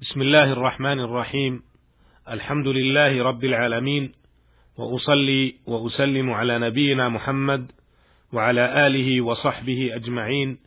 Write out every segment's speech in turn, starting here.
بسم الله الرحمن الرحيم. الحمد لله رب العالمين وأصلي وأسلم على نبينا محمد وعلى آله وصحبه أجمعين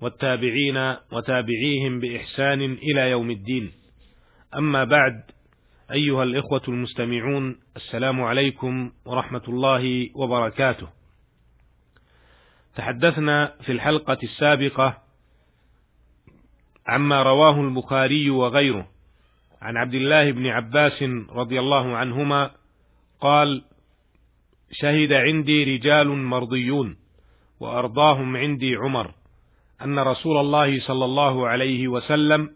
والتابعين وتابعيهم بإحسان إلى يوم الدين. أما بعد أيها الإخوة المستمعون السلام عليكم ورحمة الله وبركاته. تحدثنا في الحلقة السابقة عما رواه البخاري وغيره. عن عبد الله بن عباس رضي الله عنهما قال شهد عندي رجال مرضيون وأرضاهم عندي عمر أن رسول الله صلى الله عليه وسلم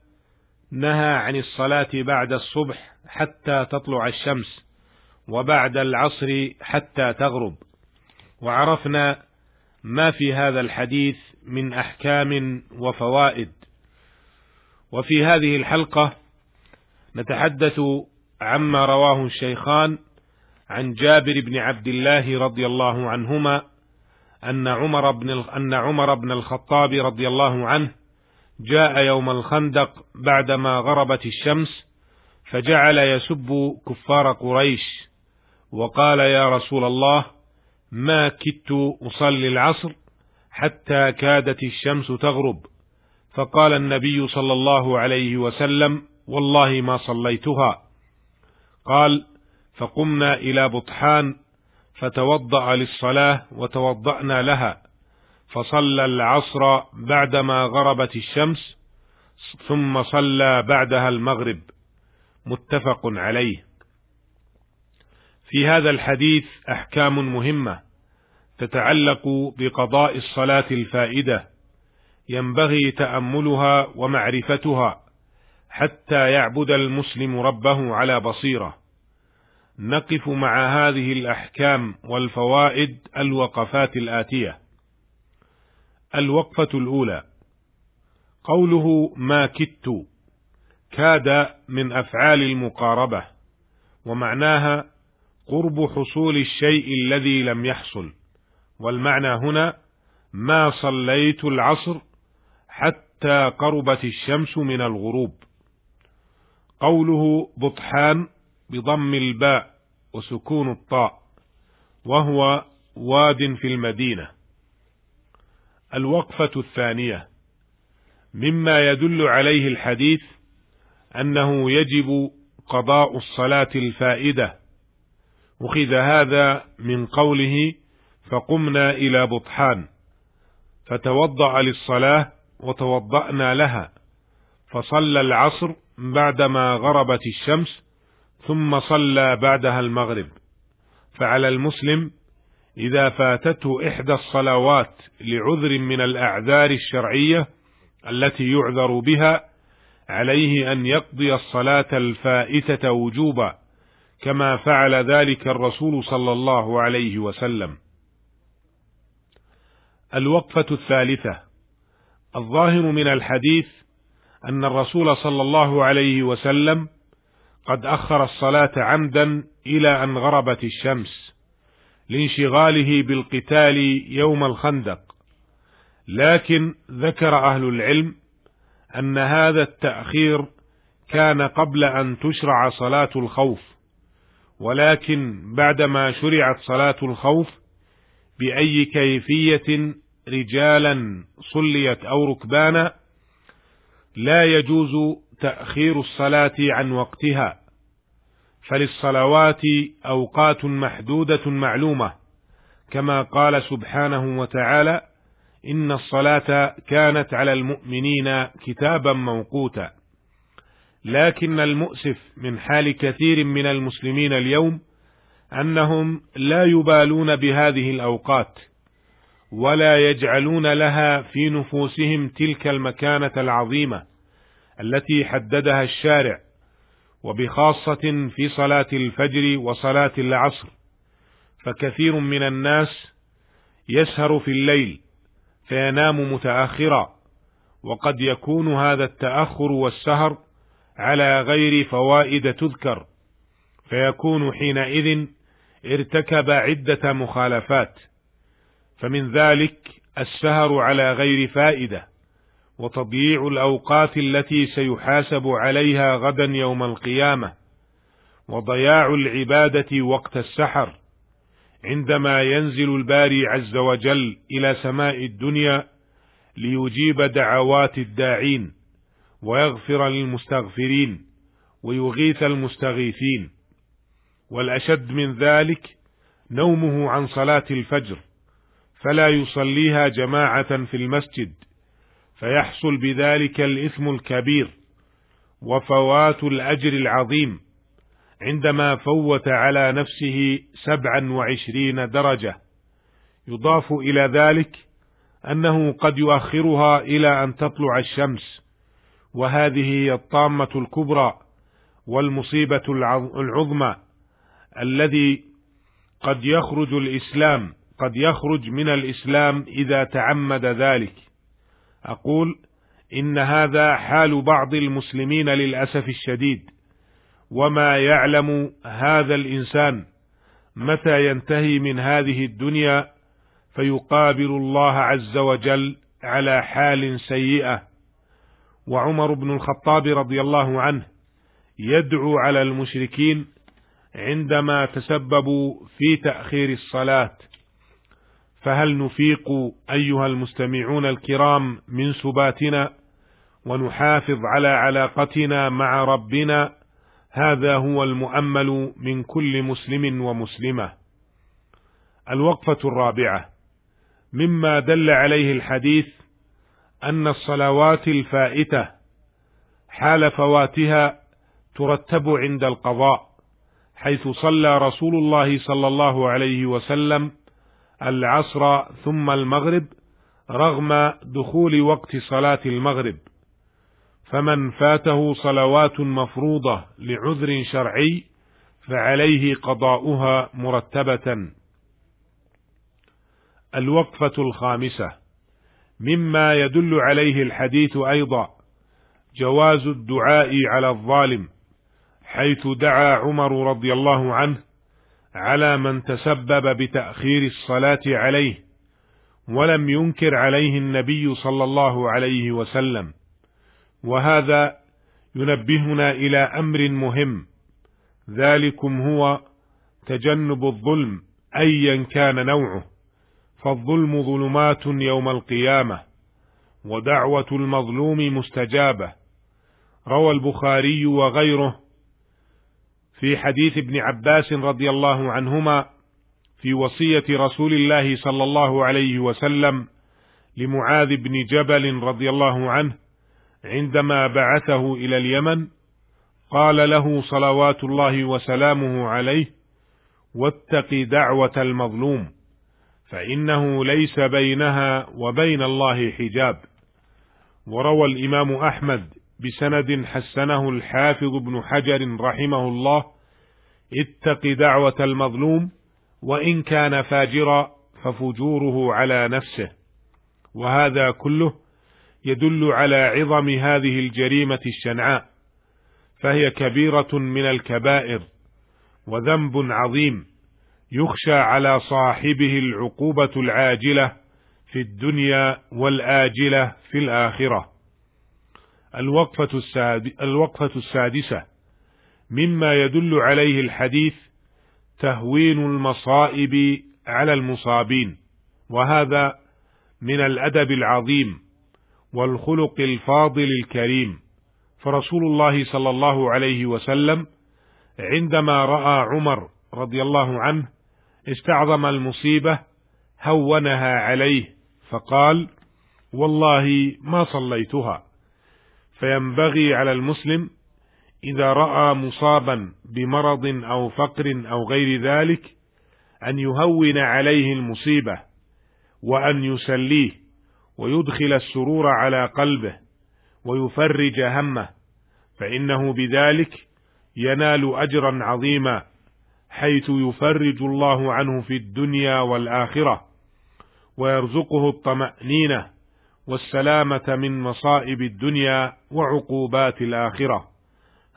نهى عن الصلاة بعد الصبح حتى تطلع الشمس وبعد العصر حتى تغرب. وعرفنا ما في هذا الحديث من أحكام وفوائد وفي هذه الحلقة نتحدث عما رواه الشيخان عن جابر بن عبد الله رضي الله عنهما أن عمر بن أن عمر بن الخطاب رضي الله عنه جاء يوم الخندق بعدما غربت الشمس فجعل يسب كفار قريش وقال يا رسول الله ما كدت أصلي العصر حتى كادت الشمس تغرب. فقال النبي صلى الله عليه وسلم والله ما صليتها. قال فقمنا إلى بطحان فتوضأ للصلاة وتوضأنا لها فصلى العصر بعدما غربت الشمس ثم صلى بعدها المغرب. متفق عليه. في هذا الحديث أحكام مهمة تتعلق بقضاء الصلاة الفائدة. ينبغي تأملها ومعرفتها حتى يعبد المسلم ربه على بصيرة. نقف مع هذه الأحكام والفوائد الوقفات الآتية. الوقفة الأولى. قوله ما كدت كاد من أفعال المقاربة ومعناها قرب حصول الشيء الذي لم يحصل. والمعنى هنا ما صليت العصر حتى قربت الشمس من الغروب. قوله بطحان بضم الباء وسكون الطاء وهو واد في المدينة. الوقفة الثانية. مما يدل عليه الحديث أنه يجب قضاء الصلاة الفائدة. اخذ هذا من قوله فقمنا إلى بطحان فتوضأ للصلاة وتوضأنا لها. فصلى العصر بعدما غربت الشمس ثم صلى بعدها المغرب. فعلى المسلم إذا فاتته إحدى الصلوات لعذر من الأعذار الشرعية التي يعذر بها عليه أن يقضي الصلاة الفائتة وجوبا كما فعل ذلك الرسول صلى الله عليه وسلم. الوقفة الثالثة. الظاهر من الحديث أن الرسول صلى الله عليه وسلم قد أخر الصلاة عمدا إلى أن غربت الشمس لانشغاله بالقتال يوم الخندق. لكن ذكر أهل العلم أن هذا التأخير كان قبل أن تشرع صلاة الخوف ولكن بعدما شرعت صلاة الخوف بأي كيفية رجالا صليت أو ركبانا لا يجوز تأخير الصلاة عن وقتها. فللصلوات أوقات محدودة معلومة كما قال سبحانه وتعالى إن الصلاة كانت على المؤمنين كتابا موقوتا. لكن المؤسف من حال كثير من المسلمين اليوم أنهم لا يبالون بهذه الأوقات. ولا يجعلون لها في نفوسهم تلك المكانة العظيمة التي حددها الشارع وبخاصة في صلاة الفجر وصلاة العصر. فكثير من الناس يسهر في الليل فينام متأخرا وقد يكون هذا التأخر والسهر على غير فوائد تذكر. فيكون حينئذ ارتكب عدة مخالفات. فمن ذلك السهر على غير فائدة وتضييع الأوقات التي سيحاسب عليها غدا يوم القيامة وضياع العبادة وقت السحر عندما ينزل الباري عز وجل إلى سماء الدنيا ليجيب دعوات الداعين ويغفر للمستغفرين ويغيث المستغيثين والأشد من ذلك نومه عن صلاة الفجر. فلا يصليها جماعة في المسجد فيحصل بذلك الإثم الكبير وفوات الأجر العظيم عندما فوت على نفسه سبعا وعشرين درجة. يضاف إلى ذلك أنه قد يؤخرها إلى أن تطلع الشمس وهذه هي الطامة الكبرى والمصيبة العظمى الذي قد يخرج الإسلام قد يخرج من الإسلام إذا تعمد ذلك. أقول إن هذا حال بعض المسلمين للأسف الشديد وما يعلم هذا الإنسان متى ينتهي من هذه الدنيا فيقابل الله عز وجل على حال سيئة. وعمر بن الخطاب رضي الله عنه يدعو على المشركين عندما تسببوا في تأخير الصلاة. فهل نفيق أيها المستمعون الكرام من سباتنا ونحافظ على علاقتنا مع ربنا؟ هذا هو المؤمل من كل مسلم ومسلمة. الوقفة الرابعة. مما دل عليه الحديث أن الصلوات الفائتة حال فواتها ترتب عند القضاء حيث صلى رسول الله صلى الله عليه وسلم العصر ثم المغرب رغم دخول وقت صلاة المغرب. فمن فاته صلوات مفروضة لعذر شرعي فعليه قضاؤها مرتبة. الوقفة الخامسة. مما يدل عليه الحديث أيضا جواز الدعاء على الظالم حيث دعا عمر رضي الله عنه على من تسبب بتأخير الصلاة عليه ولم ينكر عليه النبي صلى الله عليه وسلم. وهذا ينبهنا إلى أمر مهم ذلكم هو تجنب الظلم ايا كان نوعه. فالظلم ظلمات يوم القيامة ودعوة المظلوم مستجابة. روى البخاري وغيره في حديث ابن عباس رضي الله عنهما في وصية رسول الله صلى الله عليه وسلم لمعاذ بن جبل رضي الله عنه عندما بعثه إلى اليمن قال له صلوات الله وسلامه عليه واتق دعوة المظلوم فإنه ليس بينها وبين الله حجاب. وروى الإمام أحمد بسند حسنه الحافظ ابن حجر رحمه الله اتق دعوة المظلوم وإن كان فاجرا ففجوره على نفسه. وهذا كله يدل على عظم هذه الجريمة الشنعاء فهي كبيرة من الكبائر وذنب عظيم يخشى على صاحبه العقوبة العاجلة في الدنيا والآجلة في الآخرة. الوقفة, الساد... الوقفة السادسة. مما يدل عليه الحديث تهوين المصائب على المصابين وهذا من الأدب العظيم والخلق الفاضل الكريم. فرسول الله صلى الله عليه وسلم عندما رأى عمر رضي الله عنه استعظم المصيبة هونها عليه فقال والله ما صليتها. فينبغي على المسلم إذا رأى مصابا بمرض أو فقر أو غير ذلك أن يهون عليه المصيبة وأن يسليه ويدخل السرور على قلبه ويفرج همه فإنه بذلك ينال أجرا عظيما حيث يفرج الله عنه في الدنيا والآخرة ويرزقه الطمأنينة والسلامة من مصائب الدنيا وعقوبات الآخرة.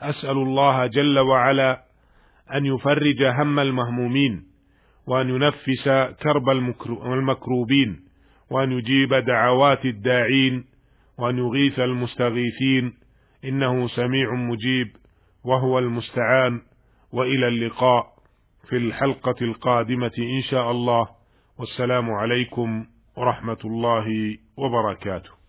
أسأل الله جل وعلا أن يفرج هم المهمومين وأن ينفس كرب المكروبين وأن يجيب دعوات الداعين وأن يغيث المستغيثين. إنه سميع مجيب وهو المستعان. وإلى اللقاء في الحلقة القادمة إن شاء الله. والسلام عليكم ورحمة الله وبركاته.